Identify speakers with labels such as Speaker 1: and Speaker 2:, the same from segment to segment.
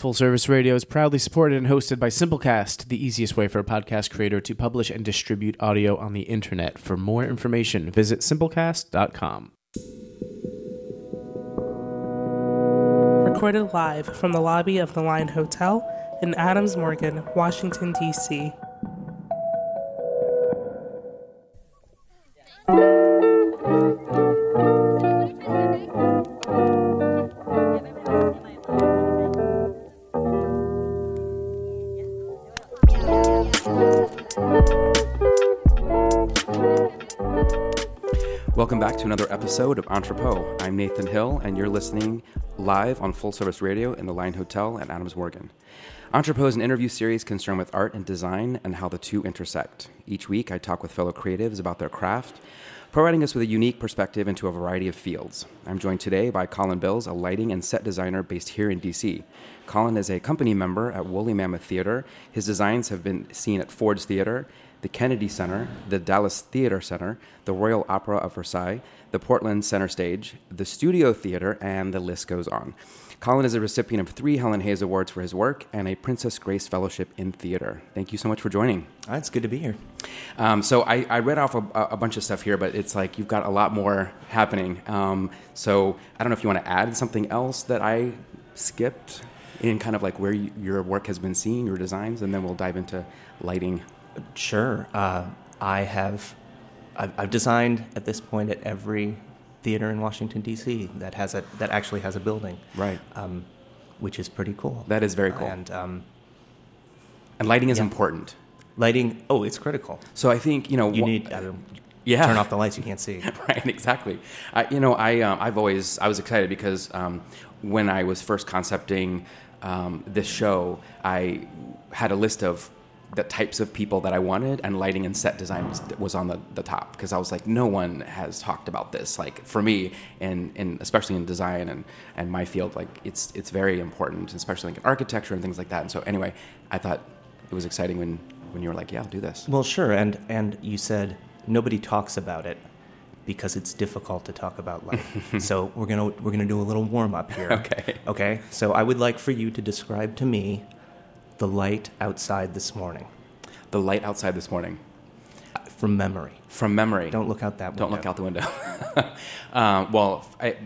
Speaker 1: Full Service Radio is proudly supported and hosted by Simplecast, the easiest way for a podcast creator to publish and distribute audio on the internet. For more information, visit simplecast.com.
Speaker 2: Recorded live from the lobby of the Line Hotel in Adams Morgan, Washington, D.C.
Speaker 3: to another episode of Entrepot. I'm Nathan Hill, and you're listening live on Full Service Radio in the Line Hotel at Adams Morgan. Entrepot is an interview series concerned with art and design and how the two intersect. Each week, I talk with fellow creatives about their craft, providing us with a unique perspective into a variety of fields. I'm joined today by Colin Bills, a lighting and set designer based here in DC. Colin is a company member at Woolly Mammoth Theater. His designs have been seen at Ford's Theater, the Kennedy Center, the Dallas Theater Center, the Royal Opera of Versailles, the Portland Center Stage, the Studio Theater, and the list goes on. Colin is a recipient of three Helen Hayes Awards for his work and a Princess Grace Fellowship in Theater. Thank you so much for joining.
Speaker 4: Ah, it's good to be here.
Speaker 3: Um, so I, I, read off a, a, bunch of stuff here, but it's like you've got a lot more happening. Um, so I don't know if you want to add something else that I skipped in kind of like where you, your work has been seen, your designs, and then we'll dive into lighting.
Speaker 4: Sure. Uh, I have. I've, I've, designed at this point at every theater in Washington D.C. that has a that actually has a building.
Speaker 3: Right.
Speaker 4: Um, which is pretty cool.
Speaker 3: That is very cool.
Speaker 4: And um,
Speaker 3: and lighting is yeah. important.
Speaker 4: Lighting. Oh, it's critical.
Speaker 3: So I think you know
Speaker 4: you need. Uh, yeah. Turn off the lights. You can't see.
Speaker 3: right. Exactly. I, you know, I um, I've always I was excited because um, when I was first concepting um, this show, I had a list of the types of people that I wanted, and lighting and set design was, was on the, the top because I was like, no one has talked about this. Like for me, and, and especially in design and, and my field, like it's it's very important, especially like in architecture and things like that. And so anyway, I thought it was exciting when when you were like, yeah, I'll do this.
Speaker 4: Well, sure, and and you said nobody talks about it because it's difficult to talk about light. so we're gonna we're gonna do a little warm up here.
Speaker 3: Okay.
Speaker 4: Okay. So I would like for you to describe to me the light outside this morning.
Speaker 3: The light outside this morning.
Speaker 4: From memory.
Speaker 3: From memory.
Speaker 4: Don't look out that window.
Speaker 3: Don't look out the window. um, well, I,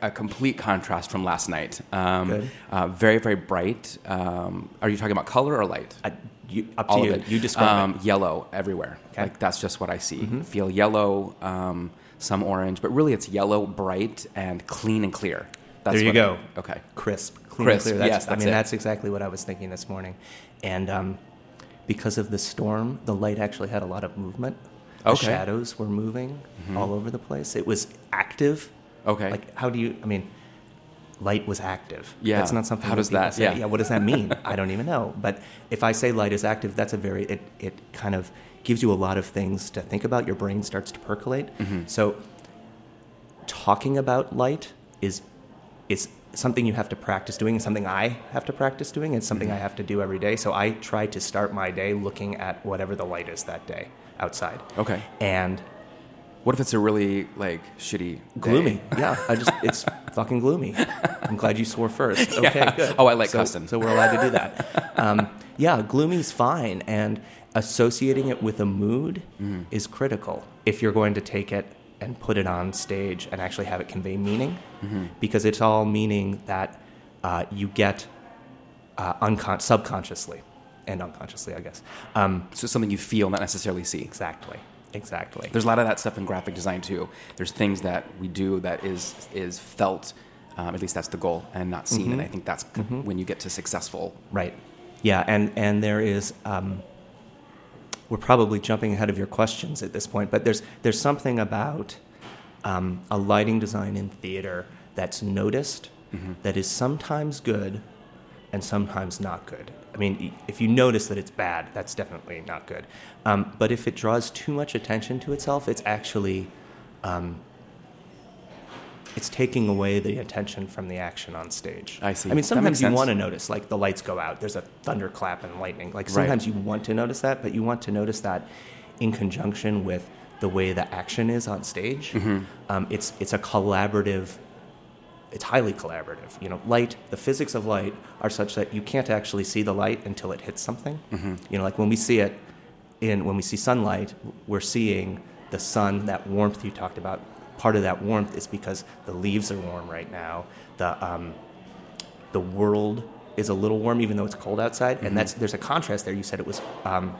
Speaker 3: a complete contrast from last night. Um. Uh, very, very bright. Um, are you talking about color or light?
Speaker 4: I, you, up to All you. You describe
Speaker 3: um, it. Yellow everywhere.
Speaker 4: Okay.
Speaker 3: Like that's just what I see. Mm-hmm. Feel yellow, um, some orange, but really it's yellow, bright, and clean and clear.
Speaker 4: That's there you go.
Speaker 3: I, okay.
Speaker 4: Crisp,
Speaker 3: clean Crisp,
Speaker 4: and clear.
Speaker 3: That's, yes, that's
Speaker 4: I mean,
Speaker 3: it.
Speaker 4: that's exactly what I was thinking this morning. And um, because of the storm, the light actually had a lot of movement. The
Speaker 3: okay.
Speaker 4: shadows were moving mm-hmm. all over the place. It was active.
Speaker 3: Okay.
Speaker 4: Like, how do you, I mean, light was active.
Speaker 3: Yeah.
Speaker 4: That's not something
Speaker 3: How does that,
Speaker 4: say.
Speaker 3: yeah.
Speaker 4: yeah, what does that mean? I don't even know. But if I say light is active, that's a very, it, it kind of gives you a lot of things to think about. Your brain starts to percolate.
Speaker 3: Mm-hmm.
Speaker 4: So talking about light is is something you have to practice doing and something I have to practice doing. It's something mm-hmm. I have to do every day. So I try to start my day looking at whatever the light is that day outside.
Speaker 3: Okay.
Speaker 4: And
Speaker 3: what if it's a really like shitty,
Speaker 4: gloomy?
Speaker 3: Day?
Speaker 4: Yeah, I just it's fucking gloomy. I'm glad you swore first. Okay,
Speaker 3: yeah.
Speaker 4: good.
Speaker 3: Oh, I like
Speaker 4: so,
Speaker 3: custom.
Speaker 4: So we're allowed to do that. Um, yeah, gloomy's fine, and associating it with a mood
Speaker 3: mm-hmm.
Speaker 4: is critical if you're going to take it and put it on stage and actually have it convey meaning,
Speaker 3: mm-hmm.
Speaker 4: because it's all meaning that uh, you get uh, uncon- subconsciously and unconsciously, I guess. Um,
Speaker 3: so something you feel, not necessarily see.
Speaker 4: Exactly. Exactly.
Speaker 3: There's a lot of that stuff in graphic design too. There's things that we do that is is felt. Um, at least that's the goal, and not seen.
Speaker 4: Mm-hmm.
Speaker 3: And I think that's
Speaker 4: mm-hmm.
Speaker 3: when you get to successful.
Speaker 4: Right. Yeah, and and there is. Um, we're probably jumping ahead of your questions at this point, but there's there's something about um, a lighting design in theater that's noticed,
Speaker 3: mm-hmm.
Speaker 4: that is sometimes good, and sometimes not good. I mean, if you notice that it's bad, that's definitely not good. Um, but if it draws too much attention to itself, it's actually um, it's taking away the attention from the action on stage.
Speaker 3: I see.
Speaker 4: I mean, sometimes you
Speaker 3: sense.
Speaker 4: want to notice, like the lights go out, there's a thunderclap and lightning. Like sometimes
Speaker 3: right.
Speaker 4: you want to notice that, but you want to notice that in conjunction with the way the action is on stage.
Speaker 3: Mm-hmm.
Speaker 4: Um, it's it's a collaborative it's highly collaborative. You know, light, the physics of light are such that you can't actually see the light until it hits something. You know, like when we see it in when we see sunlight, we're seeing the sun, that warmth you talked about. Part of that warmth is because the leaves are warm right now. The um, the world is a little warm, even though it's cold outside, and that's there's a contrast there. You said it was. Um,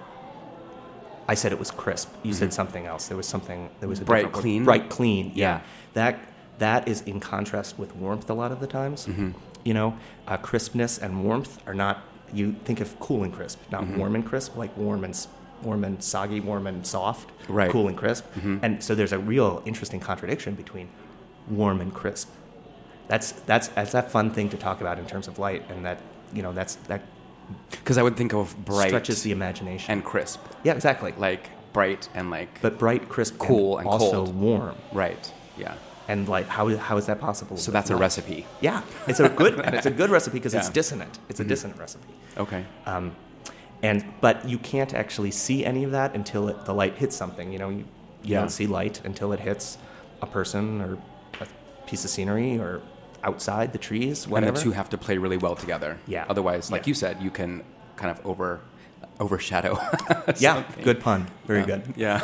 Speaker 4: I said it was crisp. You said something else. There was something. There was a
Speaker 3: Bright, clean?
Speaker 4: Bright, clean. Yeah.
Speaker 3: Yeah.
Speaker 4: That that is in contrast with warmth a lot of the times.
Speaker 3: Mm-hmm.
Speaker 4: You know, uh, crispness and warmth are not. You think of cool and crisp, not
Speaker 3: Mm-hmm.
Speaker 4: warm and crisp, like warm and warm and soggy, warm and soft.
Speaker 3: Right.
Speaker 4: Cool and crisp.
Speaker 3: Mhm.
Speaker 4: And so there's a real interesting contradiction between warm and crisp. That's that's that's that fun thing to talk about in terms of light, and that you know that's that
Speaker 3: Because I would think of bright
Speaker 4: stretches the imagination.
Speaker 3: and crisp,
Speaker 4: yeah, exactly.
Speaker 3: like bright and like
Speaker 4: but bright, crisp,
Speaker 3: Cool and
Speaker 4: also
Speaker 3: cold.
Speaker 4: warm.
Speaker 3: right. Yeah.
Speaker 4: And like, how how is that possible?
Speaker 3: So that's a recipe.
Speaker 4: Yeah, it's a good and it's a good recipe because it's dissonant. It's a
Speaker 3: Mhm.
Speaker 4: dissonant recipe.
Speaker 3: Okay.
Speaker 4: Um, and but you can't actually see any of that until it, the light hits something. You know, you, you
Speaker 3: Yeah.
Speaker 4: don't see light until it hits a person or a piece of scenery or outside the trees. Whatever.
Speaker 3: And the two have to play really well together.
Speaker 4: Yeah.
Speaker 3: Otherwise, like
Speaker 4: Yeah.
Speaker 3: you said, you can kind of over overshadow.
Speaker 4: yeah, good pun. Very good.
Speaker 3: Yeah.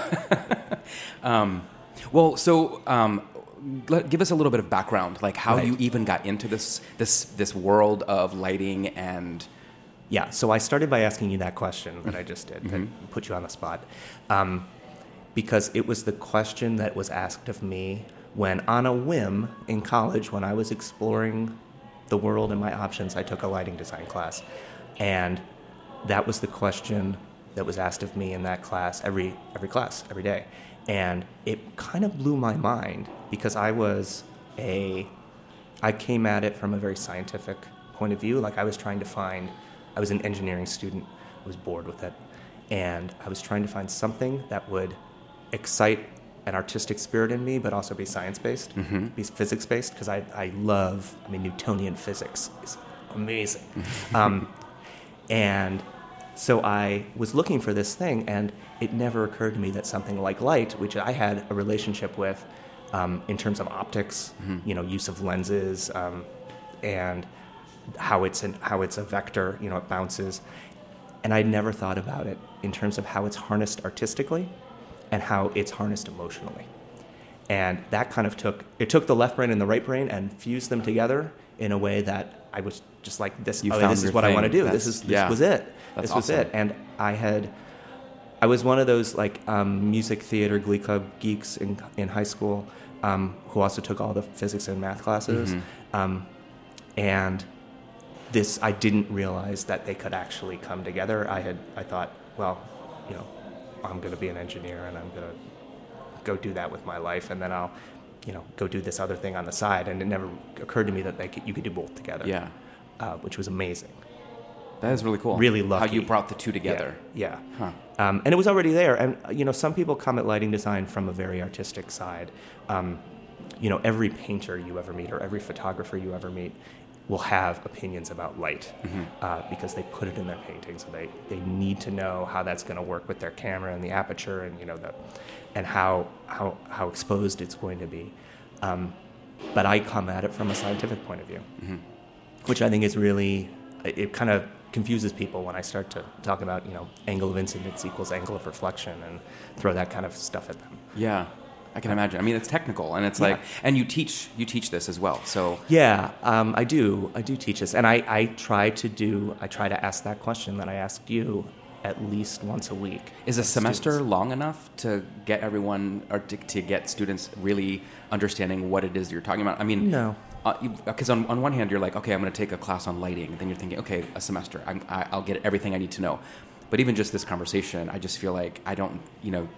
Speaker 3: um, well, so um, let, give us a little bit of background, like how
Speaker 4: Right.
Speaker 3: you even got into this this this world of lighting and
Speaker 4: Yeah, so I started by asking you that question that I just did, that
Speaker 3: Mm-hmm.
Speaker 4: put you on the spot. Um, because it was the question that was asked of me when, on a whim in college, when I was exploring the world and my options, I took a lighting design class. And that was the question that was asked of me in that class, every, every class, every day. And it kind of blew my mind because I was a I came at it from a very scientific point of view. Like I was trying to find, I was an engineering student, I was bored with it, and I was trying to find something that would excite an artistic spirit in me, but also be science based, be physics based, because I, I love, I mean, Newtonian physics is amazing. um, and so I was looking for this thing, and it never occurred to me that something like light, which I had a relationship with um, in terms of optics, you know, use of lenses, um, and how it's an, how it's a vector, you know, it bounces, and I never thought about it in terms of how it's harnessed artistically, and how it's harnessed emotionally, and that kind of took it took the left brain and the right brain and fused them together in a way that I was just like this.
Speaker 3: You
Speaker 4: oh, this is what I want to do.
Speaker 3: That's-
Speaker 4: this is this
Speaker 3: yeah.
Speaker 4: was it.
Speaker 3: That's
Speaker 4: this was it. And I had, I was one of those like um, music theater glee club geeks in in high school, um, who also took all the physics and math classes,
Speaker 3: Mm-hmm.
Speaker 4: um, and this I didn't realize that they could actually come together. I had I thought, well, you know, I'm going to be an engineer and I'm going to go do that with my life, and then I'll, you know, go do this other thing on the side. And it never occurred to me that they could, you could do both together.
Speaker 3: yeah,
Speaker 4: uh, which was amazing.
Speaker 3: that is really cool.
Speaker 4: Really lucky how
Speaker 3: you brought the two together.
Speaker 4: Yeah.
Speaker 3: Huh.
Speaker 4: Um, and it was already there. And, uh, you know, some people come at lighting design from a very artistic side. Um, you know, every painter you ever meet or every photographer you ever meet will have opinions about light uh, because they put it in their paintings. So they, they need to know how that's going to work with their camera and the aperture and, you know, the, and how, how, how exposed it's going to be. Um, but I come at it from a scientific point of view which I think is really it, it kind of confuses people when I start to talk about you know angle of incidence equals angle of reflection and throw that kind of stuff at them.
Speaker 3: Yeah, I can imagine. I mean, it's technical, and it's
Speaker 4: Yeah.
Speaker 3: like, and you teach you teach this as well. So
Speaker 4: Yeah, um, I do. I do teach this, and I, I try to do. I try to ask that question that I asked you at least once a week.
Speaker 3: Is a semester
Speaker 4: students.
Speaker 3: long enough to get everyone or to, to get students really understanding what it is you're talking about? I mean,
Speaker 4: No.
Speaker 3: Because on, on one hand, you're like, okay, I'm going to take a class on lighting. And then you're thinking, okay, a semester. I'm, I, I'll get everything I need to know. But even just this conversation, I just feel like I don't, you know,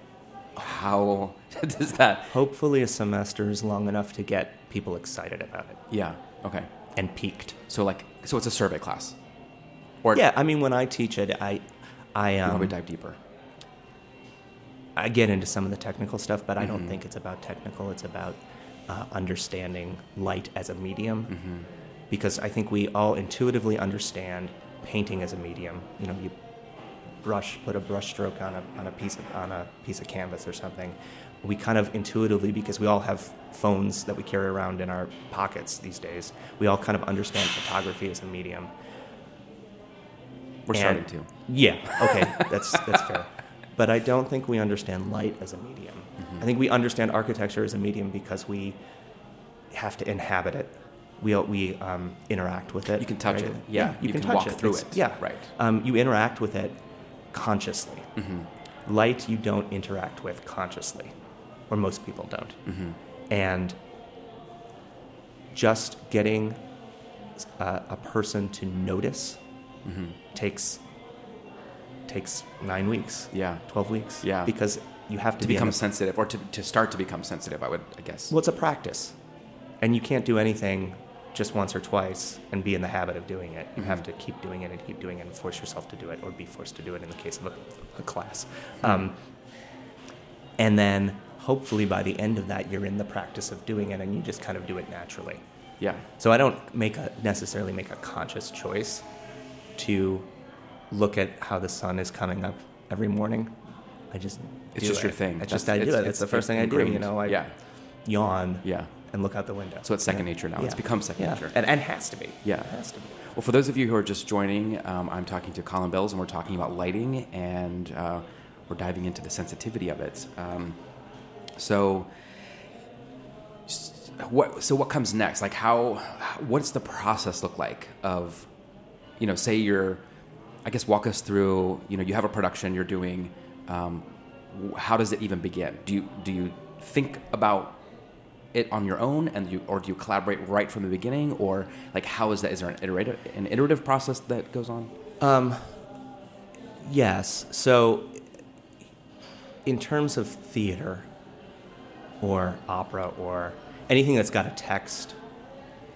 Speaker 3: how does that?
Speaker 4: Hopefully, a semester is long enough to get people excited about it
Speaker 3: Yeah. Okay.
Speaker 4: and piqued.
Speaker 3: So like, so it's a survey class. Or
Speaker 4: Yeah, I mean, when I teach it, I, I um,
Speaker 3: to dive deeper?
Speaker 4: I get into some of the technical stuff, but I don't
Speaker 3: Mhm.
Speaker 4: think it's about technical. It's about uh, understanding light as a medium,
Speaker 3: Mm-hmm.
Speaker 4: because I think we all intuitively understand painting as a medium. You know, you brush, put a brush stroke on a, on a piece of on a piece of canvas or something, we kind of intuitively, because we all have phones that we carry around in our pockets these days, we all kind of understand photography as a medium.
Speaker 3: We're
Speaker 4: And-
Speaker 3: starting to.
Speaker 4: Yeah. Okay. That's that's fair. But I don't think we understand light as a medium.
Speaker 3: Mm-hmm.
Speaker 4: I think we understand architecture as a medium because we have to inhabit it. We we um, interact with it.
Speaker 3: You can touch
Speaker 4: right?
Speaker 3: it. Yeah,
Speaker 4: you,
Speaker 3: you
Speaker 4: can,
Speaker 3: can walk
Speaker 4: it.
Speaker 3: through
Speaker 4: It's-
Speaker 3: it.
Speaker 4: Yeah.
Speaker 3: Right.
Speaker 4: Um, you interact with it consciously.
Speaker 3: Mm-hmm.
Speaker 4: Light you don't interact with consciously, or most people don't.
Speaker 3: Mm-hmm.
Speaker 4: And just getting uh, a person to notice
Speaker 3: Mm-hmm.
Speaker 4: takes takes nine weeks,
Speaker 3: Yeah.
Speaker 4: twelve weeks.
Speaker 3: Yeah.
Speaker 4: because you have to,
Speaker 3: To
Speaker 4: be
Speaker 3: become
Speaker 4: a-
Speaker 3: sensitive, or to, to start to become sensitive, I would, I guess.
Speaker 4: well, it's a practice, and you can't do anything just once or twice and be in the habit of doing it. You have
Speaker 3: Mm-hmm.
Speaker 4: to keep doing it and keep doing it and force yourself to do it, or be forced to do it in the case of a, a class. Um, and then hopefully by the end of that, you're in the practice of doing it, and you just kind of do it naturally.
Speaker 3: yeah.
Speaker 4: So I don't make a necessarily make a conscious choice to look at how the sun is coming up every morning. I just
Speaker 3: It's just your thing.
Speaker 4: It's
Speaker 3: That's-
Speaker 4: just I do
Speaker 3: it's-
Speaker 4: it. It's
Speaker 3: it's
Speaker 4: the first thing I do. You know, I
Speaker 3: Yeah.
Speaker 4: yawn
Speaker 3: Yeah.
Speaker 4: And look out the window.
Speaker 3: So it's second
Speaker 4: Yeah.
Speaker 3: nature now. It's become second
Speaker 4: yeah.
Speaker 3: nature.
Speaker 4: and and has to be.
Speaker 3: Yeah.
Speaker 4: it has to be.
Speaker 3: Well, for those of you who are just joining, um, I'm talking to Colin Bills, and we're talking about lighting, and uh, we're diving into the sensitivity of it. Um, so, what? So, what comes next? Like, how? What does the process look like of, you know, say you're, I guess, walk us through. You know, you have a production you're doing. Um, how does it even begin? Do you do you think about it on your own and you or do you collaborate right from the beginning or like how is that is there an iterative an iterative process that goes on
Speaker 4: Um, yes. So, in terms of theater or opera or anything that's got a text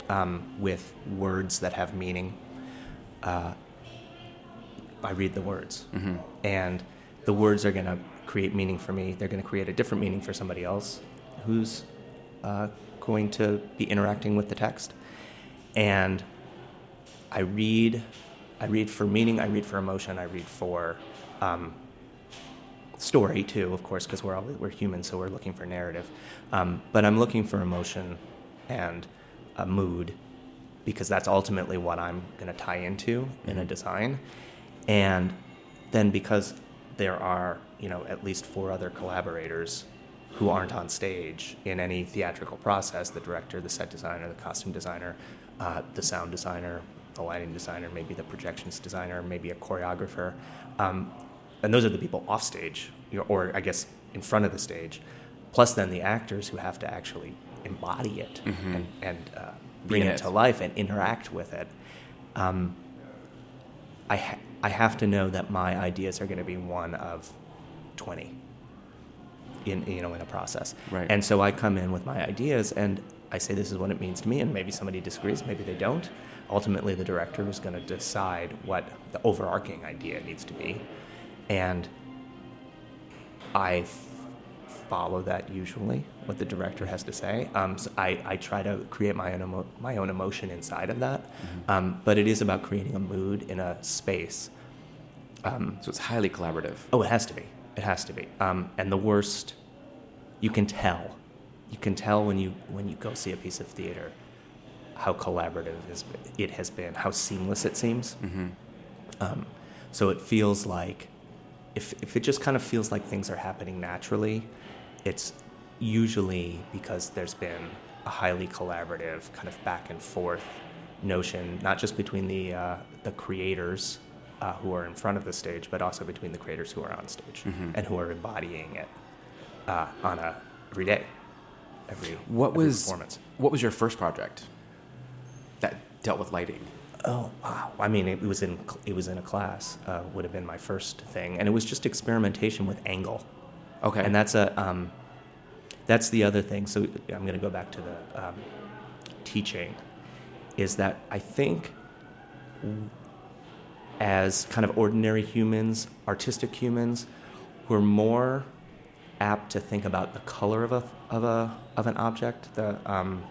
Speaker 4: um, with words that have meaning, uh, I read the words. And the words are going to create meaning for me. They're going to create a different meaning for somebody else who's uh, going to be interacting with the text. And I read, I read for meaning, I read for emotion, I read for um, story too, of course, because we're all we're human, so we're looking for narrative. Um, but I'm looking for emotion and a mood because that's ultimately what I'm going to tie into in a design. And then because there are, you know, at least four other collaborators who aren't on stage in any theatrical process the director, the set designer, the costume designer, uh, the sound designer, the lighting designer, maybe the projections designer, maybe a choreographer. Um, and those are the people off stage, or I guess in front of the stage, plus then the actors who have to actually embody it and, and uh, bring it,
Speaker 3: it.
Speaker 4: to life and interact with it. Um, I, ha- I have to know that my ideas are going to be one of 20 in, you know, in a process.
Speaker 3: Right.
Speaker 4: And so I come in with my ideas and I say this is what it means to me and maybe somebody disagrees, maybe they don't. Ultimately, the director is going to decide what the overarching idea needs to be. And I f- follow that usually, what the director has to say. Um, so I, I try to create my own, emo- my own emotion inside of that. Um, but it is about creating a mood in a space. Um,
Speaker 3: so it's highly collaborative
Speaker 4: Oh, it has to be. It has to be. Um, and the worst, you can tell. You can tell when you when you go see a piece of theater how collaborative it has been, how seamless it seems. Um, so it feels like if if it just kind of feels like things are happening naturally, it's usually because there's been a highly collaborative kind of back and forth notion, not just between the uh, the creators uh, who are in front of the stage, but also between the creators who are on stage and who are embodying it uh, on a every day, every
Speaker 3: what
Speaker 4: every
Speaker 3: was
Speaker 4: performance.
Speaker 3: what was your first project that dealt with lighting
Speaker 4: Oh wow! I mean, it was in it was in a class. Uh, would have been my first thing, and it was just experimentation with angle.
Speaker 3: okay
Speaker 4: And that's a um, that's the other thing. So I'm going to go back to the um, teaching. Is that I think as kind of ordinary humans, artistic humans, we're more apt to think about the color of a of a of an object. The um,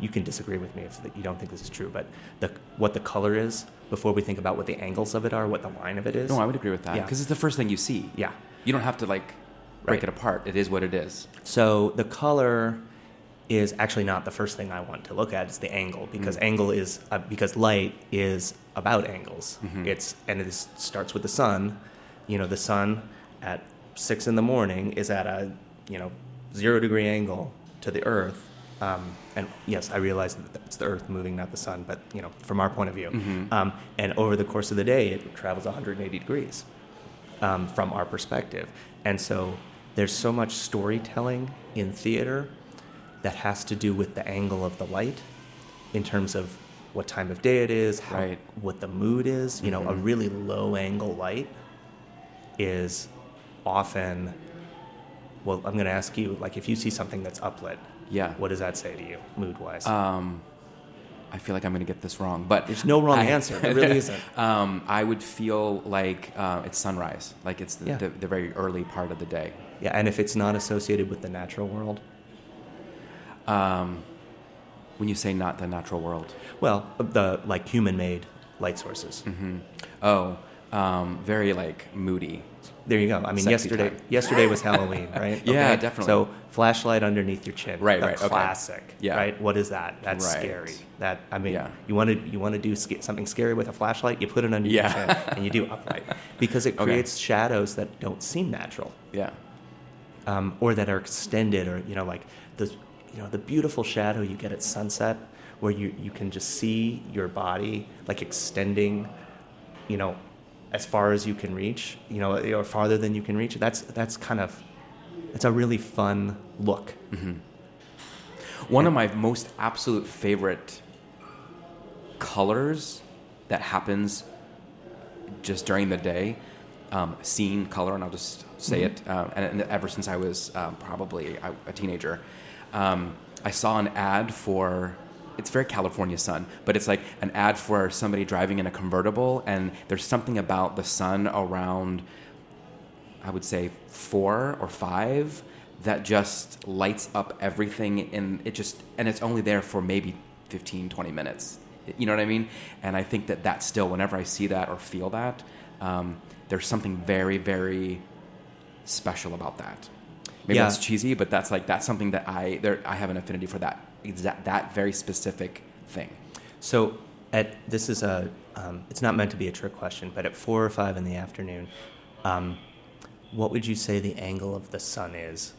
Speaker 4: you can disagree with me if you don't think this is true, but the, what the color is before we think about what the angles of it are, what the line of it is.
Speaker 3: No, I would agree with that
Speaker 4: Yeah.
Speaker 3: because it's the first thing you see.
Speaker 4: Yeah.
Speaker 3: You don't have to like break
Speaker 4: Right.
Speaker 3: it apart. It is what it is.
Speaker 4: So the color is actually not the first thing I want to look at. It's the angle because angle is uh, because light is about angles. It's and it is, starts with the sun. You know, the sun at six in the morning is at a you know zero degree angle to the Earth. Um, and yes, I realize that it's the Earth moving, not the sun. But you know, from our point of view, um, and over the course of the day, it travels 180 degrees um, from our perspective. And so there's so much storytelling in theater that has to do with the angle of the light in terms of what time of day it is, how,
Speaker 3: Right.
Speaker 4: what the mood is. You know, a really low angle light is often, well, I'm going to ask you, like, if you see something that's uplit,
Speaker 3: Yeah.
Speaker 4: what does that say to you, mood wise?
Speaker 3: Um, I feel like I'm going to get this wrong, but
Speaker 4: There's no wrong
Speaker 3: I-
Speaker 4: answer. There really isn't.
Speaker 3: Um, I would feel like uh, it's sunrise, like it's the,
Speaker 4: Yeah.
Speaker 3: the, the very early part of the day.
Speaker 4: yeah, and if it's not associated with the natural world,
Speaker 3: Um, when you say not the natural world,
Speaker 4: well, the like human made light sources.
Speaker 3: oh, um, very like moody.
Speaker 4: There you go. I mean,
Speaker 3: Sexy
Speaker 4: yesterday
Speaker 3: time.
Speaker 4: yesterday was Halloween, right?
Speaker 3: Yeah, definitely.
Speaker 4: So flashlight underneath your chin,
Speaker 3: Right, right, okay.
Speaker 4: Classic,
Speaker 3: Yeah.
Speaker 4: right? What is that? That's
Speaker 3: Right.
Speaker 4: scary. That I mean,
Speaker 3: Yeah.
Speaker 4: you want to you want to do sca- something scary with a flashlight, you put it under
Speaker 3: Yeah.
Speaker 4: your chin and you do upright because it
Speaker 3: Okay.
Speaker 4: creates shadows that don't seem natural,
Speaker 3: Yeah.
Speaker 4: um, or that are extended, or you know, like the you know the beautiful shadow you get at sunset, where you you can just see your body like extending, you know, as far as you can reach, you know, or farther than you can reach. That's that's kind of it's a really fun look.
Speaker 3: One of my most absolute favorite colors that happens just during the day, um, scene color, and I'll just say it. Um, and, and ever since I was um, probably a, a teenager, um, I saw an ad for. It's very California sun, but it's like an ad for somebody driving in a convertible, and there's something about the sun around I would say four or five that just lights up everything and it just and it's only there for maybe 15 20 minutes you know what i mean and i think that that still whenever i see that or feel that um, there's something very very special about that maybe
Speaker 4: Yeah.
Speaker 3: that's cheesy but that's like that's something that i there i have an affinity for that exact that very specific thing
Speaker 4: So at this is a um, it's not meant to be a trick question, but at four or five in the afternoon, um, what would you say the angle of the sun is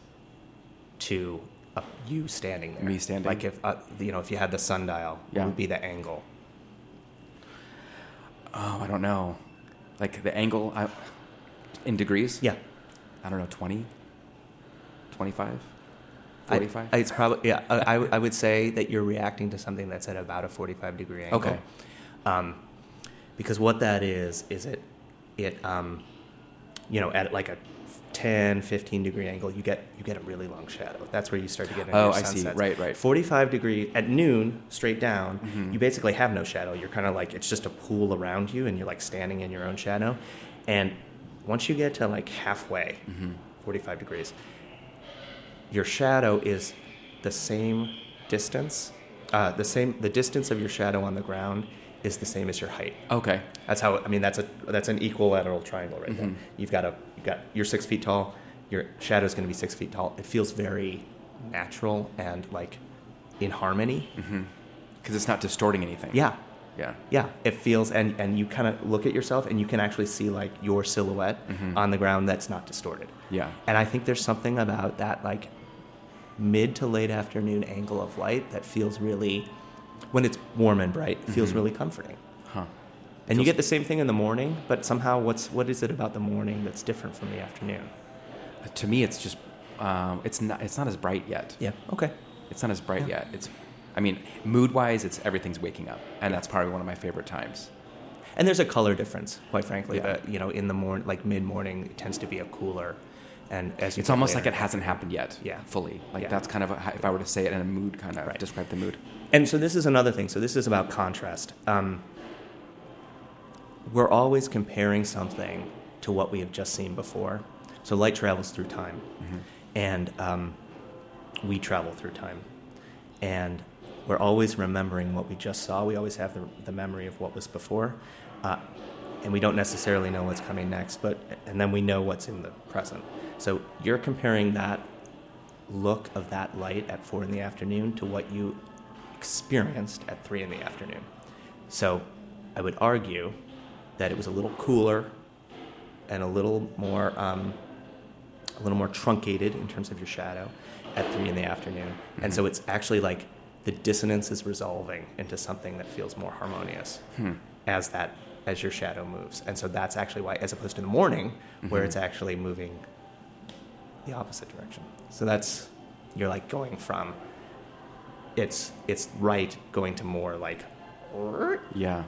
Speaker 4: to uh, you standing there?
Speaker 3: Me standing?
Speaker 4: Like if uh, you know if you had the sundial,
Speaker 3: Yeah.
Speaker 4: what would be the angle?
Speaker 3: oh i don't know like the angle I, in degrees
Speaker 4: Yeah,
Speaker 3: I don't know, 20, 25,
Speaker 4: I-
Speaker 3: 45?
Speaker 4: I, it's probably yeah. I, I would say that you're reacting to something that's at about a 45 degree angle.
Speaker 3: Okay.
Speaker 4: Um, because what that is is it it um, you know at like a 10 15 degree angle you get you get a really long shadow that's where you start to get into
Speaker 3: Oh, I see. Right, right.
Speaker 4: 45 degree at noon straight down
Speaker 3: Mm-hmm.
Speaker 4: you basically have no shadow you're kind of like it's just a pool around you and you're like standing in your own shadow and once you get to like halfway
Speaker 3: Mm-hmm.
Speaker 4: 45 degrees your shadow is the same distance uh, the same the distance of your shadow on the ground is the same as your height
Speaker 3: Okay.
Speaker 4: that's how I mean that's a that's an equilateral triangle right there.
Speaker 3: Mm-hmm.
Speaker 4: You've got a you got you're six feet tall. Your shadow's going to be six feet tall. It feels very natural and like in harmony.
Speaker 3: Because it's not distorting anything.
Speaker 4: Yeah,
Speaker 3: Yeah.
Speaker 4: yeah. It feels and and you kind of look at yourself and you can actually see like your silhouette on the ground that's not distorted.
Speaker 3: Mm-hmm. Yeah.
Speaker 4: And I think there's something about that like mid to late afternoon angle of light that feels really when it's warm and bright feels really comforting.
Speaker 3: Huh.
Speaker 4: And you get the same thing in the morning, but somehow what's what is it about the morning that's different from the afternoon?
Speaker 3: Uh, To me, it's just, um, it's not, it's not as bright yet.
Speaker 4: Yeah. Okay.
Speaker 3: It's not as bright yet. It's, I mean, mood wise, it's everything's waking up, and that's probably one of my favorite times.
Speaker 4: And there's a color difference, quite frankly.
Speaker 3: Yeah.
Speaker 4: That you know, in the morning, like mid morning, it tends to be a cooler, and as
Speaker 3: It's almost
Speaker 4: later
Speaker 3: like it hasn't happened yet.
Speaker 4: Yeah.
Speaker 3: Fully. Like
Speaker 4: Yeah.
Speaker 3: that's kind of a, if I were to say it in a mood, kind of
Speaker 4: Right.
Speaker 3: describe the mood.
Speaker 4: And so this is another thing. So this is about contrast. Um, we're always comparing something to what we have just seen before. So light travels through time, and um, we travel through time. And we're always remembering what we just saw. We always have the, the memory of what was before. Uh, and we don't necessarily know what's coming next, but and then we know what's in the present. So you're comparing that look of that light at four in the afternoon to what you experienced at three in the afternoon. So I would argue that it was a little cooler and a little more um, a little more truncated in terms of your shadow at three in the afternoon. Mm-hmm. And so it's actually like the dissonance is resolving into something that feels more harmonious hmm. as that as your shadow moves. And so that's actually why, as opposed to the morning, mm-hmm. where it's actually moving the opposite direction. So that's you're like going from it's it's right going to more like
Speaker 3: yeah.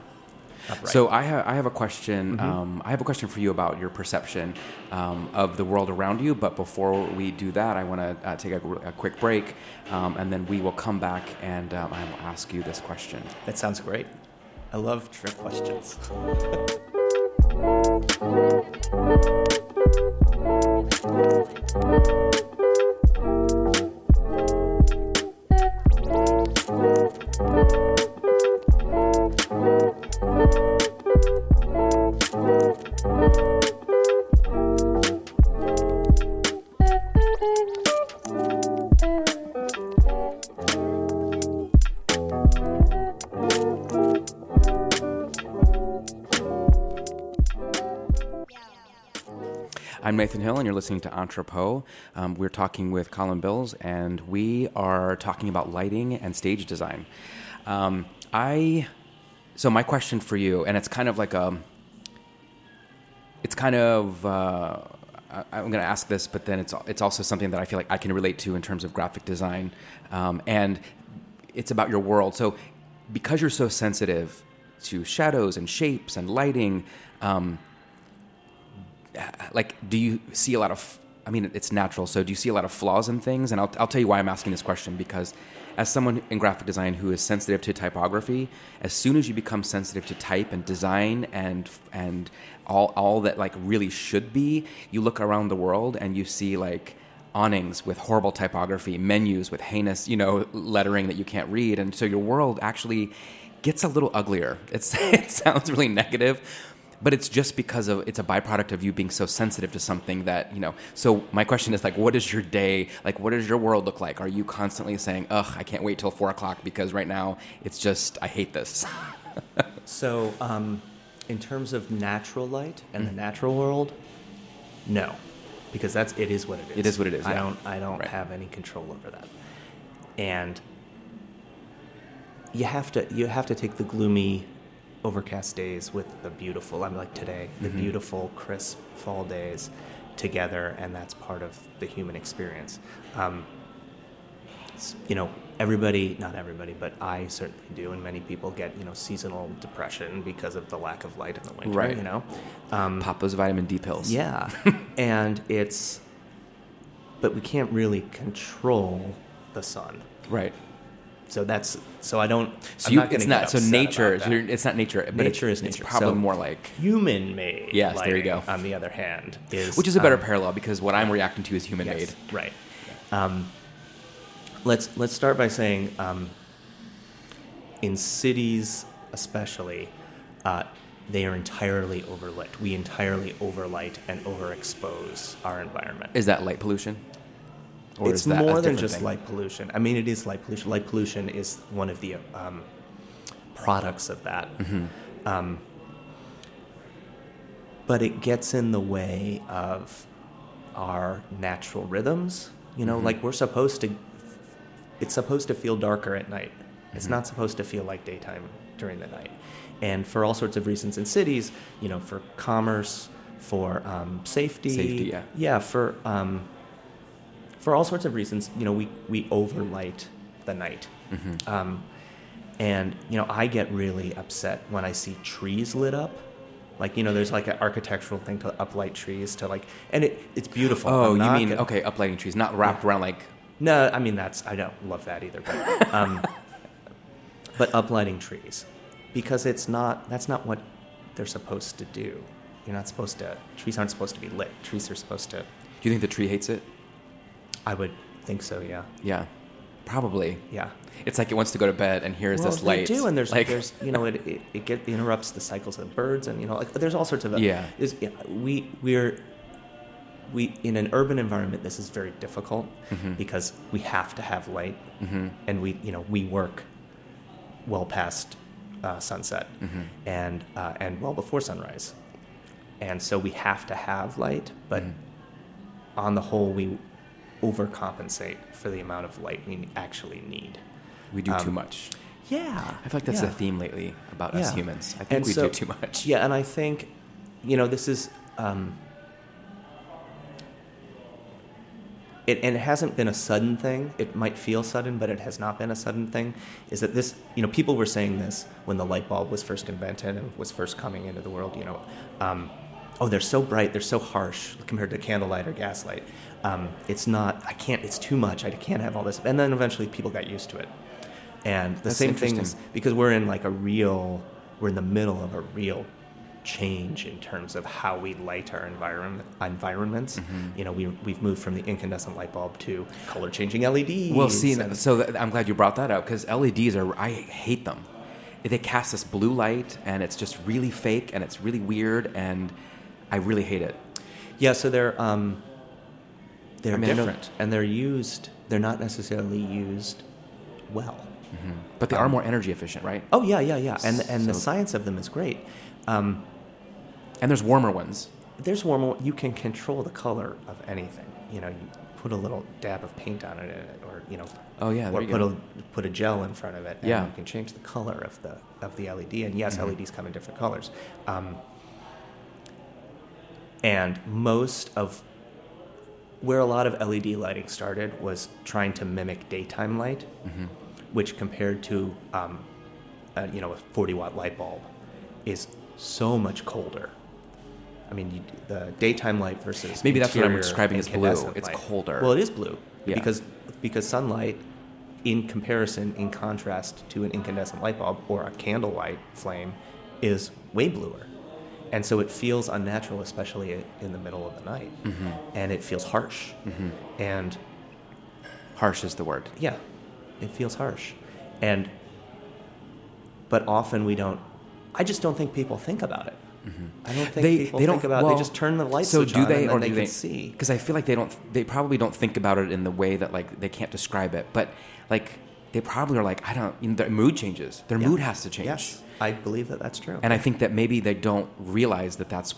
Speaker 3: Upright. So I have I have a question. Mm-hmm. Um, I have a question for you about your perception um, of the world around you. But before we do that, I want to uh, take a, a, quick break, um, and then we will come back and um, I will ask you this question.
Speaker 4: That sounds great. I love trick questions.
Speaker 3: I'm Nathan Hill, and you're listening to Entrepot. Um, we're talking with Colin Bills, and we are talking about lighting and stage design. Um, I so my question for you, and it's kind of like a, it's kind of. Uh, I, I'm going to ask this, but then it's it's also something that I feel like I can relate to in terms of graphic design, um, and it's about your world. So, because you're so sensitive to shadows and shapes and lighting, um, like, do you see a lot of? I mean, it's natural. So, do you see a lot of flaws in things? And I'll I'll tell you why I'm asking this question because, as someone in graphic design who is sensitive to typography, as soon as you become sensitive to type and design and and all all that like really should be, you look around the world and you see like awnings with horrible typography, menus with heinous, you know, lettering that you can't read, and so your world actually gets a little uglier. It's it sounds really negative, but it's just because of it's a byproduct of you being so sensitive to something that you know so my question is like what is your day like what does your world look like are you constantly saying ugh i can't wait till four o'clock because right now it's just i hate this
Speaker 4: so um, in terms of natural light and mm-hmm. the natural world no because that's it is what it is
Speaker 3: it is what it is
Speaker 4: i
Speaker 3: yeah.
Speaker 4: don't i don't right. have any control over that and you have to you have to take the gloomy overcast days with the beautiful, I mean, like today, the mm-hmm. beautiful, crisp fall days together, and that's part of the human experience. Um, you know, everybody, not everybody, but I certainly do, and many people get, you know, seasonal depression because of the lack of light in the winter,
Speaker 3: right.
Speaker 4: you know?
Speaker 3: Um, Pop those vitamin D pills.
Speaker 4: Yeah. and it's, but we can't really control the sun.
Speaker 3: Right.
Speaker 4: So that's so I don't.
Speaker 3: So I'm you, not it's not so nature. it's not nature. But
Speaker 4: nature
Speaker 3: it's,
Speaker 4: is nature.
Speaker 3: It's probably
Speaker 4: so
Speaker 3: more like
Speaker 4: human made.
Speaker 3: Yes, there you go.
Speaker 4: On the other hand, is
Speaker 3: which is a better um, parallel because what I'm reacting to is human
Speaker 4: yes,
Speaker 3: made.
Speaker 4: Right. Um, let's let's start by saying um, in cities especially. Uh, they are entirely overlit. We entirely overlight and overexpose our environment.
Speaker 3: Is that light pollution?
Speaker 4: Or it's more than just thing? light pollution. I mean, it is light pollution. Light pollution is one of the um, products of that. Mm-hmm. Um, but it gets in the way of our natural rhythms. You know, mm-hmm. like we're supposed to, it's supposed to feel darker at night. It's mm-hmm. not supposed to feel like daytime during the night. And for all sorts of reasons in cities, you know, for commerce, for um, safety,
Speaker 3: safety, yeah,
Speaker 4: yeah, for um, for all sorts of reasons, you know, we, we overlight the night. Mm-hmm. Um, and, you know, I get really upset when I see trees lit up. Like, you know, there's like an architectural thing to uplight trees to like, and it, it's beautiful.
Speaker 3: Oh, you mean, gonna, okay, uplighting trees, not wrapped yeah. around like.
Speaker 4: No, I mean, that's, I don't love that either. But, um, but uplighting trees because it's not, that's not what they're supposed to do. You're not supposed to, trees aren't supposed to be lit. Trees are supposed to. Do
Speaker 3: you think the tree hates it?
Speaker 4: I would think so. Yeah.
Speaker 3: Yeah. Probably.
Speaker 4: Yeah.
Speaker 3: It's like it wants to go to bed, and here's
Speaker 4: Well,
Speaker 3: this light.
Speaker 4: They do, and there's
Speaker 3: like,
Speaker 4: there's you know it it, it get, interrupts the cycles of birds, and you know like there's all sorts of
Speaker 3: Yeah.
Speaker 4: Is yeah, we we're we in an urban environment this is very difficult
Speaker 3: Mhm.
Speaker 4: because we have to have light,
Speaker 3: Mhm.
Speaker 4: and we you know we work well past uh, sunset
Speaker 3: Mhm.
Speaker 4: and uh, and well before sunrise, and so we have to have light, but
Speaker 3: Mhm.
Speaker 4: on the whole we overcompensate for the amount of light we actually need.
Speaker 3: we do too
Speaker 4: um,
Speaker 3: much.
Speaker 4: Yeah,
Speaker 3: I feel like that's
Speaker 4: yeah.
Speaker 3: the theme lately about us humans. I think
Speaker 4: And
Speaker 3: we
Speaker 4: so-
Speaker 3: do too much.
Speaker 4: Yeah, and I think, you know, this is, um, it, and it hasn't been a sudden thing. It might feel sudden, but it has not been a sudden thing. Is that this, you know, people were saying this when the light bulb was first invented and was first coming into the world, you know. Um, oh, they're so bright, they're so harsh compared to candlelight or gaslight. Um, it's not, I can't, it's too much, I can't have all this. And then eventually people got used to it. And the
Speaker 3: That's
Speaker 4: same thing is because we're in like a real, we're in the middle of a real change in terms of how we light our environment environments.
Speaker 3: Mhm.
Speaker 4: You know, we we've moved from the incandescent light bulb to color changing LEDs.
Speaker 3: Well, see,
Speaker 4: and-
Speaker 3: so th- I'm glad you brought that up because LEDs are, I hate them. They cast this blue light and it's just really fake and it's really weird and I really hate it.
Speaker 4: yeah, so they're um, they're
Speaker 3: I mean,
Speaker 4: different and they're used. They're not necessarily used well.
Speaker 3: But they are more energy efficient, right?
Speaker 4: Oh yeah, yeah, yeah, and and the science of them is great. Um,
Speaker 3: And there's warmer ones.
Speaker 4: there's warm. You can control the color of anything. You know, you put a little dab of paint on it, or you know,
Speaker 3: Oh, yeah,
Speaker 4: or put
Speaker 3: go.
Speaker 4: a put a gel in front of it, and
Speaker 3: Yeah.
Speaker 4: you can change the color of the of the LED. And yes,
Speaker 3: Mhm.
Speaker 4: LEDs come in different colors. Um, and most of where a lot of LED lighting started was trying to mimic daytime light,
Speaker 3: hmm
Speaker 4: which compared to um, a, you know a 40 watt light bulb is so much colder. I mean, you, the daytime light versus
Speaker 3: Maybe that's what I'm describing as blue. It's
Speaker 4: light.
Speaker 3: colder.
Speaker 4: Well, it is blue
Speaker 3: Yeah.
Speaker 4: because because sunlight, in comparison, in contrast to an incandescent light bulb or a candlelight flame, is way bluer, and so it feels unnatural, especially in the middle of the night,
Speaker 3: hmm
Speaker 4: and it feels harsh,
Speaker 3: hmm
Speaker 4: and
Speaker 3: Harsh is the word.
Speaker 4: yeah, it feels harsh. And but often we don't I just don't think people think about it. I don't think
Speaker 3: They-
Speaker 4: people
Speaker 3: they
Speaker 4: think about
Speaker 3: well,
Speaker 4: they just turn the light
Speaker 3: so do
Speaker 4: on
Speaker 3: they or
Speaker 4: they
Speaker 3: do
Speaker 4: can
Speaker 3: they
Speaker 4: see.
Speaker 3: because i feel like they don't they probably don't think about it in the way that like they can't describe it but like they probably are like i don't you know, their mood changes their
Speaker 4: Yeah.
Speaker 3: mood has to change
Speaker 4: Yes, I believe that that's true.
Speaker 3: and i think that maybe they don't realize that that's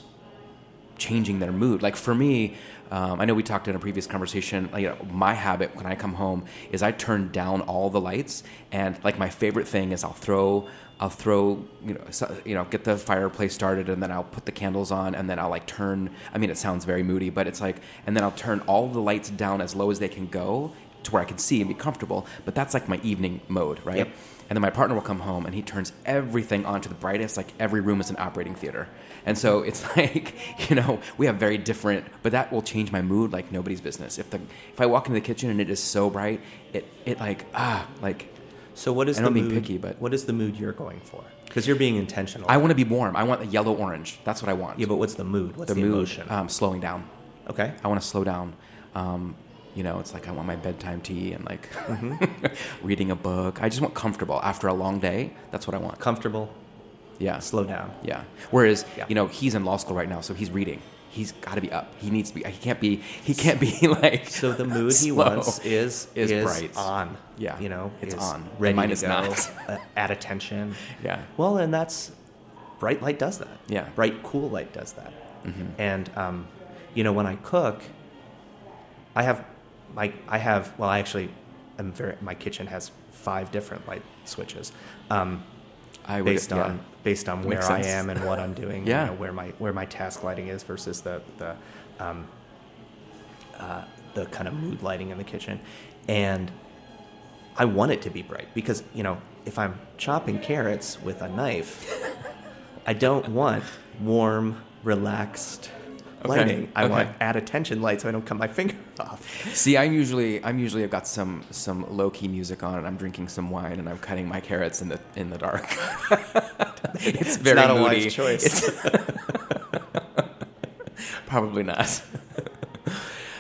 Speaker 3: changing their mood like for me um, i know we talked in a previous conversation like, you know, my habit when i come home is i turn down all the lights and like my favorite thing is i'll throw I'll throw, you know, so, you know, get the fireplace started, and then I'll put the candles on, and then I'll like turn. I mean, it sounds very moody, but it's like, and then I'll turn all the lights down as low as they can go to where I can see and be comfortable. But that's like my evening mode, right?
Speaker 4: Yep.
Speaker 3: And then my partner will come home and he turns everything on to the brightest, like every room is an operating theater. And so it's like, you know, we have very different, but that will change my mood like nobody's business. If the if I walk into the kitchen and it is so bright, it it like ah like
Speaker 4: so what is
Speaker 3: I
Speaker 4: the
Speaker 3: don't mean
Speaker 4: mood
Speaker 3: picky, but-
Speaker 4: what is the mood you're going for? Because you're being intentional.
Speaker 3: I want to be warm. I want a yellow orange. That's what I want.
Speaker 4: yeah, but what's the mood? What's
Speaker 3: the,
Speaker 4: the,
Speaker 3: mood
Speaker 4: emotion?
Speaker 3: um, slowing down.
Speaker 4: okay.
Speaker 3: I want to slow down. Um, you know, it's like I want my bedtime tea and like reading a book. I just want comfortable after a long day. That's what I want.
Speaker 4: Comfortable,
Speaker 3: Yeah.
Speaker 4: slow down.
Speaker 3: Yeah. Whereas,
Speaker 4: Yeah.
Speaker 3: you know, he's in law school right now, so he's reading. He's got to be up. He needs to be. He can't be. He can't be like.
Speaker 4: So the mood he wants is
Speaker 3: is
Speaker 4: is
Speaker 3: bright.
Speaker 4: on.
Speaker 3: Yeah,
Speaker 4: you know,
Speaker 3: it's on.
Speaker 4: Ready
Speaker 3: mine
Speaker 4: to
Speaker 3: is
Speaker 4: go,
Speaker 3: not.
Speaker 4: uh, at attention.
Speaker 3: Yeah.
Speaker 4: Well, and that's bright light does that.
Speaker 3: Yeah.
Speaker 4: Bright, cool light does that.
Speaker 3: Mhm.
Speaker 4: And um, you know, when I cook, I have my I have well, I actually am very. My kitchen has five different light switches. Um,
Speaker 3: I would,
Speaker 4: based
Speaker 3: yeah.
Speaker 4: on based on where I am and what I'm doing.
Speaker 3: Yeah.
Speaker 4: You know, where my where my task lighting is versus the the um, uh, the kind of mood lighting in the kitchen, and I want it to be bright because you know if I'm chopping carrots with a knife, I don't want warm, relaxed
Speaker 3: Okay,
Speaker 4: lighting. I want
Speaker 3: okay.
Speaker 4: add attention light so I don't cut my finger off.
Speaker 3: See, I'm usually I'm usually I've got some some low key music on and I'm drinking some wine and I'm cutting my carrots in the in the dark. it's very
Speaker 4: not a
Speaker 3: moody.
Speaker 4: wise choice.
Speaker 3: It's- Probably not.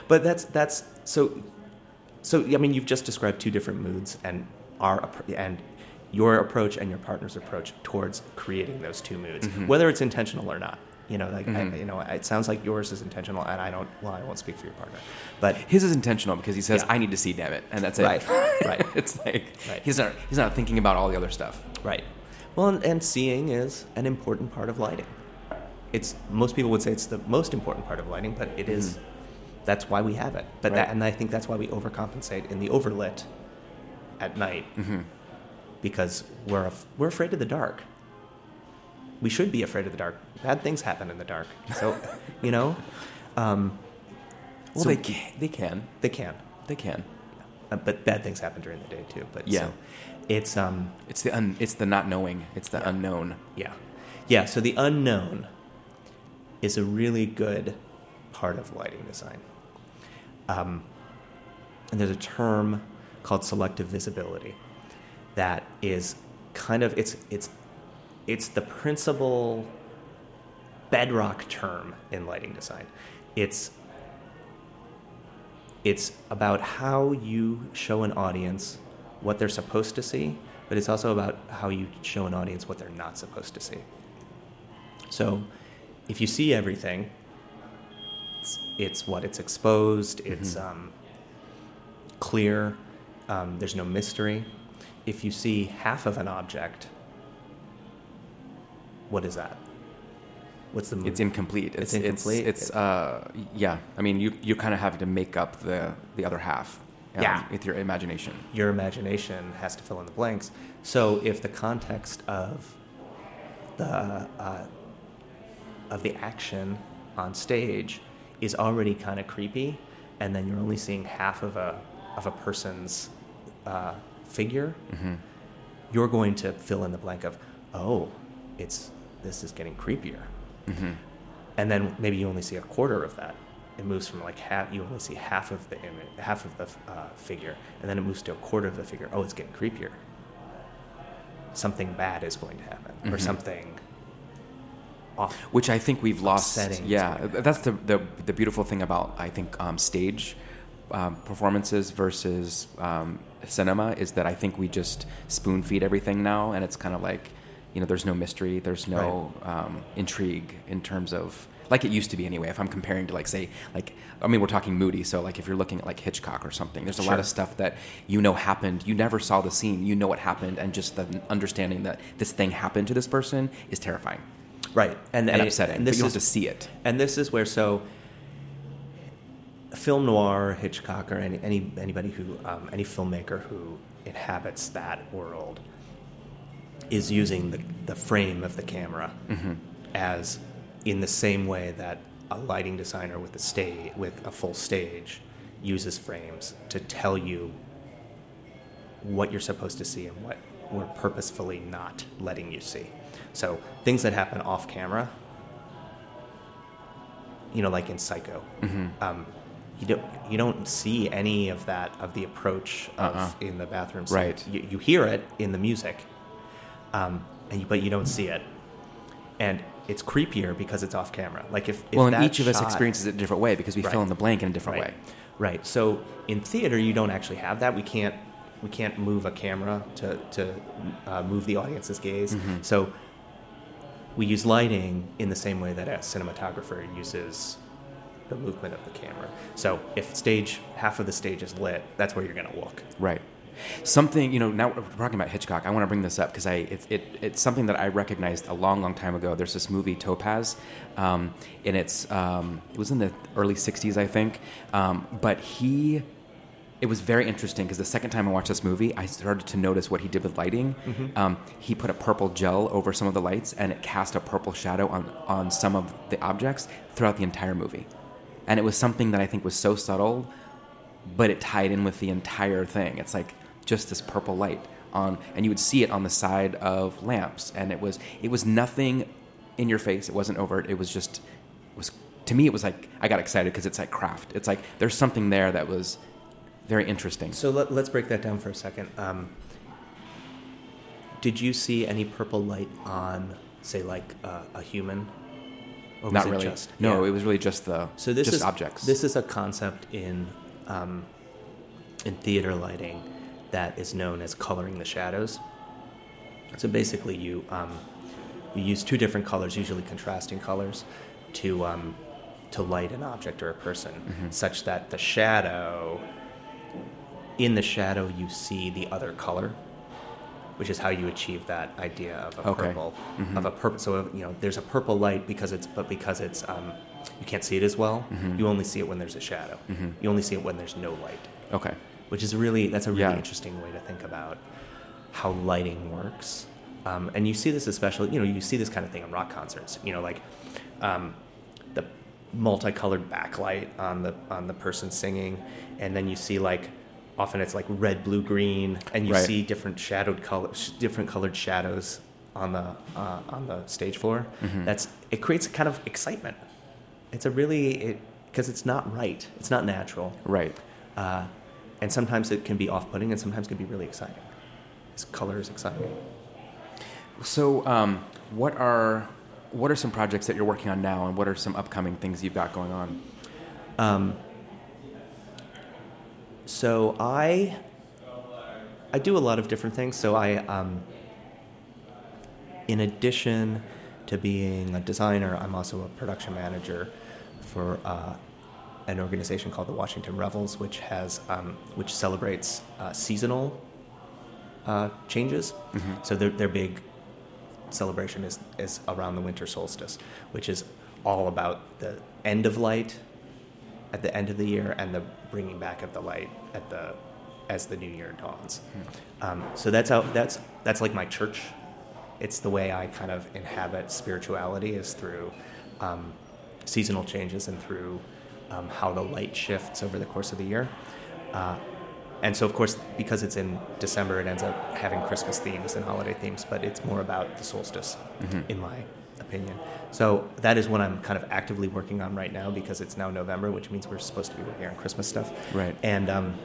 Speaker 4: But that's that's so so I mean, you've just described two different moods, and our and your approach and your partner's approach towards creating those two moods,
Speaker 3: Mm-hmm.
Speaker 4: whether it's intentional or not. You know, like I, you know, it sounds like yours is intentional, and I don't. Well, I won't speak for your partner, but
Speaker 3: His is intentional because he says,
Speaker 4: Yeah.
Speaker 3: "I need to see, damn it," and that's it.
Speaker 4: Right, right.
Speaker 3: it's like
Speaker 4: Right.
Speaker 3: he's not he's not thinking about all the other stuff.
Speaker 4: Right. Well, and, and seeing is an important part of lighting. It's most people would say it's the most important part of lighting, but it is- That's why we have it. But
Speaker 3: Mm-hmm. Right.
Speaker 4: that, and I think that's why we overcompensate in the overlit at night,
Speaker 3: Mm-hmm.
Speaker 4: because we're af- we're afraid of the dark. We should be afraid of the dark. Bad things happen in the dark. So, you know, um,
Speaker 3: Well,
Speaker 4: So-
Speaker 3: they can, they can,
Speaker 4: they can.
Speaker 3: they can.
Speaker 4: Uh, but bad things happen during the day too. But
Speaker 3: Yeah.
Speaker 4: so it's um,
Speaker 3: It's the un, it's the not knowing. It's the unknown.
Speaker 4: Yeah. Yeah, so the unknown is a really good part of lighting design. Um, and there's a term called selective visibility that is kind of it's it's it's the principal bedrock term in lighting design. It's it's about how you show an audience what they're supposed to see, but it's also about how you show an audience what they're not supposed to see. So, if you see everything, it's, it's what it's exposed. It's um, clear. Um, there's no mystery. If you see half of an object, what is that? What's the
Speaker 3: It's incomplete.
Speaker 4: It's
Speaker 3: It's
Speaker 4: incomplete.
Speaker 3: It's, it's uh, yeah. I mean, you you kind of have to make up the the other half. um,
Speaker 4: Yeah.
Speaker 3: With your imagination.
Speaker 4: your imagination has to fill in the blanks. So if the context of the uh, of the action on stage is already kind of creepy, and then you're only seeing half of a of a person's uh, figure,
Speaker 3: Mm-hmm.
Speaker 4: you're going to fill in the blank of, oh, it's this is getting creepier,
Speaker 3: Mm-hmm.
Speaker 4: and then maybe you only see a quarter of that. It moves from like half. You only see half of the image, half of the uh, figure, and then it moves to a quarter of the figure. Oh, it's getting creepier. Something bad is going to happen, or
Speaker 3: Mhm.
Speaker 4: something off.
Speaker 3: which I think we've lost. Yeah, that's the, the the beautiful thing about I think um, stage um, performances versus um, cinema is that I think we just spoon feed everything now, and it's kind of like you know there's no mystery, there's no um, intrigue in terms of like it used to be anyway. If I'm comparing to like say like I mean we're talking moody, so like if you're looking at like Hitchcock or something, there's a lot of stuff that you know happened. You never saw the scene, you know what happened, and just the understanding that this thing happened to this person is terrifying
Speaker 4: Right, and,
Speaker 3: and
Speaker 4: it-
Speaker 3: upsetting.
Speaker 4: And
Speaker 3: but
Speaker 4: this
Speaker 3: you
Speaker 4: is
Speaker 3: have to see it.
Speaker 4: And this is where so film noir, Hitchcock, or any, any anybody who um, any filmmaker who inhabits that world is using the, the frame of the camera as in the same way that a lighting designer with a stage with a full stage uses frames to tell you what you're supposed to see and what we're purposefully not letting you see. So things that happen off camera, you know, like in Psycho, um, you don't you don't see any of that of the approach of
Speaker 3: Uh-uh.
Speaker 4: in the bathroom. scene.
Speaker 3: Right.
Speaker 4: You, you hear it in the music, um, and you, but you don't see it, and it's creepier because it's off camera. Like if, if
Speaker 3: well, and each of us experiences it a different way because we
Speaker 4: Right.
Speaker 3: fill in the blank in a different
Speaker 4: right.
Speaker 3: way.
Speaker 4: Right. So in theater, you don't actually have that. We can't we can't move a camera to to uh, move the audience's gaze.
Speaker 3: Mm-hmm.
Speaker 4: So we use lighting in the same way that a cinematographer uses the movement of the camera. So if stage half of the stage is lit, that's where you're going to look.
Speaker 3: Right. Something you know. Now we're talking about Hitchcock. I want to bring this up because I it, it, it's something that I recognized a long, long time ago. There's this movie Topaz, um, and it's um, it was in the early '60s, I think. Um, but he, it was very interesting because the second time I watched this movie, I started to notice what he did with lighting. Um, he put a purple gel over some of the lights, and it cast a purple shadow on on some of the objects throughout the entire movie. And it was something that I think was so subtle but it tied in with the entire thing. It's like just this purple light on, and you would see it on the side of lamps, and it was it was nothing in your face. It wasn't overt. It was just it was to me. It was like I got excited because it's like craft. It's like there's something there that was very interesting.
Speaker 4: So let, let's break that down for a second. Um, did you see any purple light on, say, like uh, a human? Or
Speaker 3: Not really.
Speaker 4: Just,
Speaker 3: no,
Speaker 4: Yeah.
Speaker 3: it was really just the
Speaker 4: So this
Speaker 3: just
Speaker 4: is
Speaker 3: objects.
Speaker 4: This is a concept in um, in theater lighting that is known as coloring the shadows. So basically, you um, you use two different colors, usually contrasting colors, to um, to light an object or a person, such that the shadow in the shadow you see the other color, which is how you achieve that idea of a
Speaker 3: Okay.
Speaker 4: purple of a purple. So you know, there's a purple light because it's but because it's um, you can't see it as well. You only see it when there's a shadow. You only see it when there's no light
Speaker 3: Okay.
Speaker 4: Which is really that's a really
Speaker 3: Yeah.
Speaker 4: interesting way to think about how lighting works. Um, and you see this especially, you know, you see this kind of thing in rock concerts. You know, like um, the multicolored backlight on the on the person singing, and then you see like often it's like red, blue, green, and you
Speaker 3: Right.
Speaker 4: see different shadowed colors, different colored shadows on the uh, on the stage floor. That's it creates a kind of excitement. It's a really it because it's not right. It's not natural
Speaker 3: Right.
Speaker 4: uh, and sometimes it can be off-putting, and sometimes it can be really exciting. This color is exciting.
Speaker 3: So, um, what are what are some projects that you're working on now, and what are some upcoming things you've got going on?
Speaker 4: Um, so I I do a lot of different things. So I, um, in addition to being a designer, I'm also a production manager for uh, an organization called the Washington Revels, which has um, which celebrates uh, seasonal uh, changes. So their their big celebration is is around the winter solstice, which is all about the end of light at the end of the year and the bringing back of the light at the as the new year dawns. Um, so that's how that's that's like my church. It's the way I kind of inhabit spirituality is through um, seasonal changes and through um, how the light shifts over the course of the year. Uh, and so, of course, because it's in December, it ends up having Christmas themes and holiday themes, but it's more about the solstice, in my opinion. So that is what I'm kind of actively working on right now because it's now November, which means we're supposed to be working on Christmas stuff.
Speaker 3: Right.
Speaker 4: And um,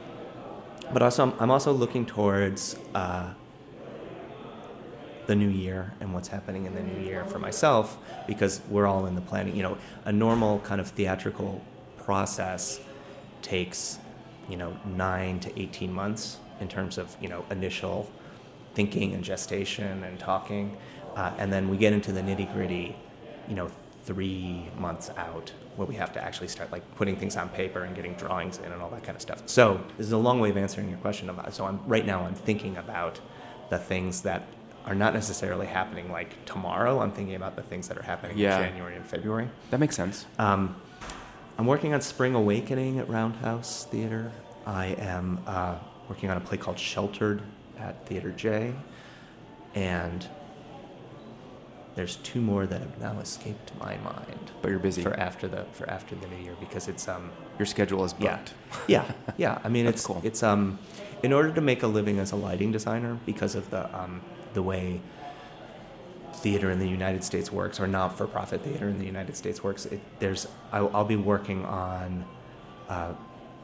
Speaker 4: but also, I'm, I'm also looking towards uh, the new year and what's happening in the new year for myself because we're all in the planning. You know, a normal kind of theatrical process takes, you know, nine to 18 months in terms of, you know, initial thinking and gestation and talking. Uh, and then we get into the nitty gritty, you know, three months out where we have to actually start like putting things on paper and getting drawings in and all that kind of stuff. So this is a long way of answering your question about. So I'm right now I'm thinking about the things that are not necessarily happening like tomorrow. I'm thinking about the things that are happening
Speaker 3: Yeah.
Speaker 4: in January and February.
Speaker 3: That makes sense.
Speaker 4: Um, I'm working on Spring Awakening at Roundhouse Theater. I am uh, working on a play called Sheltered at Theater J. And there's two more that have now escaped my mind
Speaker 3: But you're busy.
Speaker 4: for after the for after the new year because it's um
Speaker 3: Your schedule is
Speaker 4: yeah
Speaker 3: booked.
Speaker 4: yeah yeah I mean it's
Speaker 3: cool.
Speaker 4: it's um in order to make a living as a lighting designer because of the um the way theater in the United States works or not for profit theater in the United States works it, there's I'll, I'll be working on uh,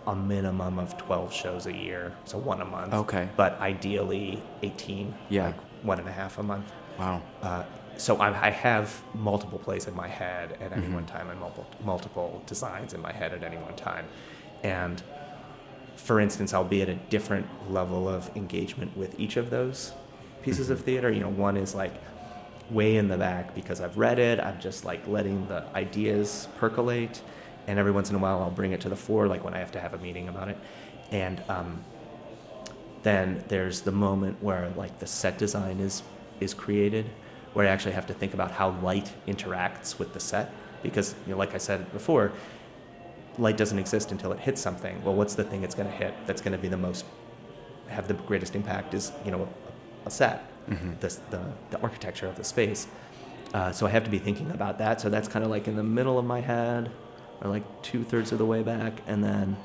Speaker 4: a minimum of 12 shows a year so one a month
Speaker 3: Okay.
Speaker 4: but ideally 18
Speaker 3: Yeah.
Speaker 4: like one and a half a month
Speaker 3: Wow.
Speaker 4: uh, so I, I have multiple plays in my head at any
Speaker 3: Mhm.
Speaker 4: one time, and multiple multiple designs in my head at any one time. And for instance, I'll be at a different level of engagement with each of those pieces of theater. You know, one is like way in the back because I've read it. I'm just like letting the ideas percolate, and every once in a while I'll bring it to the fore, like when I have to have a meeting about it. And um, then there's the moment where like the set design is is created where I actually have to think about how light interacts with the set because you know like I said before light doesn't exist until it hits something well what's the thing it's going to hit that's going to be the most have the greatest impact is you know a, a set the, the, the architecture of the space uh, so I have to be thinking about that so that's kind of like in the middle of my head or like two thirds of the way back and then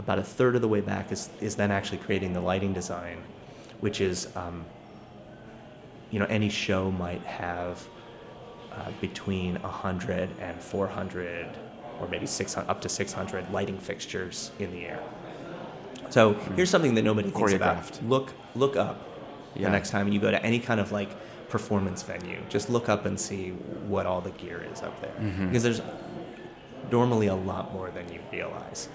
Speaker 4: about a third of the way back is, is then actually creating the lighting design, which is, um, you know, any show might have uh, between 100 and 400 or maybe 600, up to 600 lighting fixtures in the air. So here's something that nobody thinks about.
Speaker 3: Choreographed.
Speaker 4: Look, look up
Speaker 3: Yeah.
Speaker 4: the next time you go to any kind of like performance venue. Just look up and see what all the gear is up there,
Speaker 3: Mhm.
Speaker 4: because there's normally a lot more than you realize.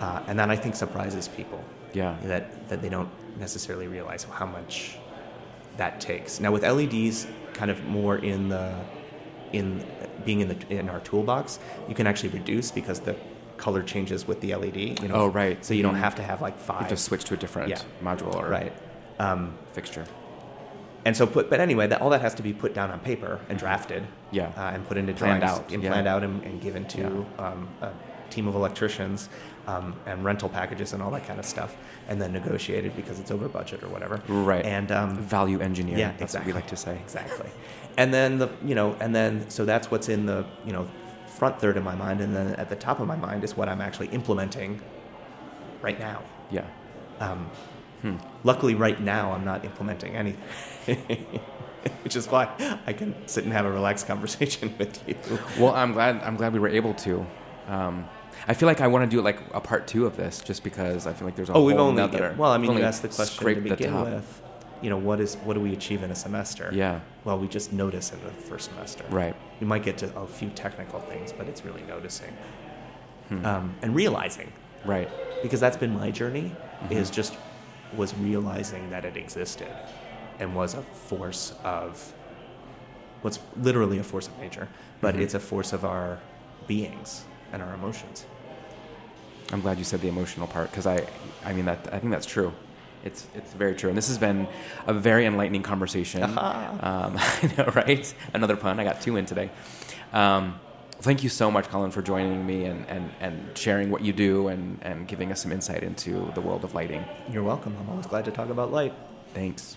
Speaker 4: uh, and that I think surprises people.
Speaker 3: Yeah.
Speaker 4: That that they don't necessarily realize how much that takes. Now with LEDs, kind of more in the in being in the in our toolbox, you can actually reduce because the color changes with the LED. You know,
Speaker 3: Oh, right.
Speaker 4: So you don't
Speaker 3: Mhm.
Speaker 4: have to have like five.
Speaker 3: You have to switch to a different
Speaker 4: Yeah.
Speaker 3: module or
Speaker 4: right. Um,
Speaker 3: fixture.
Speaker 4: and so, put, but anyway, that, all that has to be put down on paper and drafted.
Speaker 3: Yeah.
Speaker 4: Uh, and put into
Speaker 3: Planned
Speaker 4: drawings
Speaker 3: out,
Speaker 4: and
Speaker 3: yeah.
Speaker 4: planned out and, and given to um, a team of electricians um, and rental packages and all that kind of stuff, and then negotiated because it's over budget or whatever.
Speaker 3: Right.
Speaker 4: And um,
Speaker 3: Value engineer.
Speaker 4: yeah,
Speaker 3: That's
Speaker 4: exactly.
Speaker 3: what we like to say.
Speaker 4: Exactly. And then the you know, and then so that's what's in the you know front third of my mind, and then at the top of my mind is what I'm actually implementing right now.
Speaker 3: Yeah.
Speaker 4: Um,
Speaker 3: Hmm.
Speaker 4: Luckily, right now I'm not implementing anything, which is why I can sit and have a relaxed conversation with you.
Speaker 3: Well, I'm glad. I'm glad we were able to. Um, I feel like I want to do like a part two of this, just because I feel like there's a
Speaker 4: Oh, we've
Speaker 3: whole
Speaker 4: only
Speaker 3: nother-
Speaker 4: well, I mean, you asked the question to begin with. You know, what is what do we achieve in a semester?
Speaker 3: Yeah.
Speaker 4: Well, we just notice in the first semester.
Speaker 3: Right.
Speaker 4: We might get to a few technical things, but it's really noticing
Speaker 3: Hmm.
Speaker 4: um, and realizing,
Speaker 3: Right.
Speaker 4: because that's been my journey.
Speaker 3: Mm-hmm.
Speaker 4: Is just was realizing that it existed and was a force of what's literally a force of nature, but
Speaker 3: Mhm.
Speaker 4: it's a force of our beings and our emotions.
Speaker 3: I'm glad you said the emotional part because I, I mean that I think that's true. It's it's very true, and this has been a very enlightening conversation. um, I know, right? Another pun. I got two in today. Um, thank you so much, Colin, for joining me and, and, and sharing what you do and, and giving us some insight into the world of lighting.
Speaker 4: You're welcome. I'm always glad to talk about light.
Speaker 3: Thanks.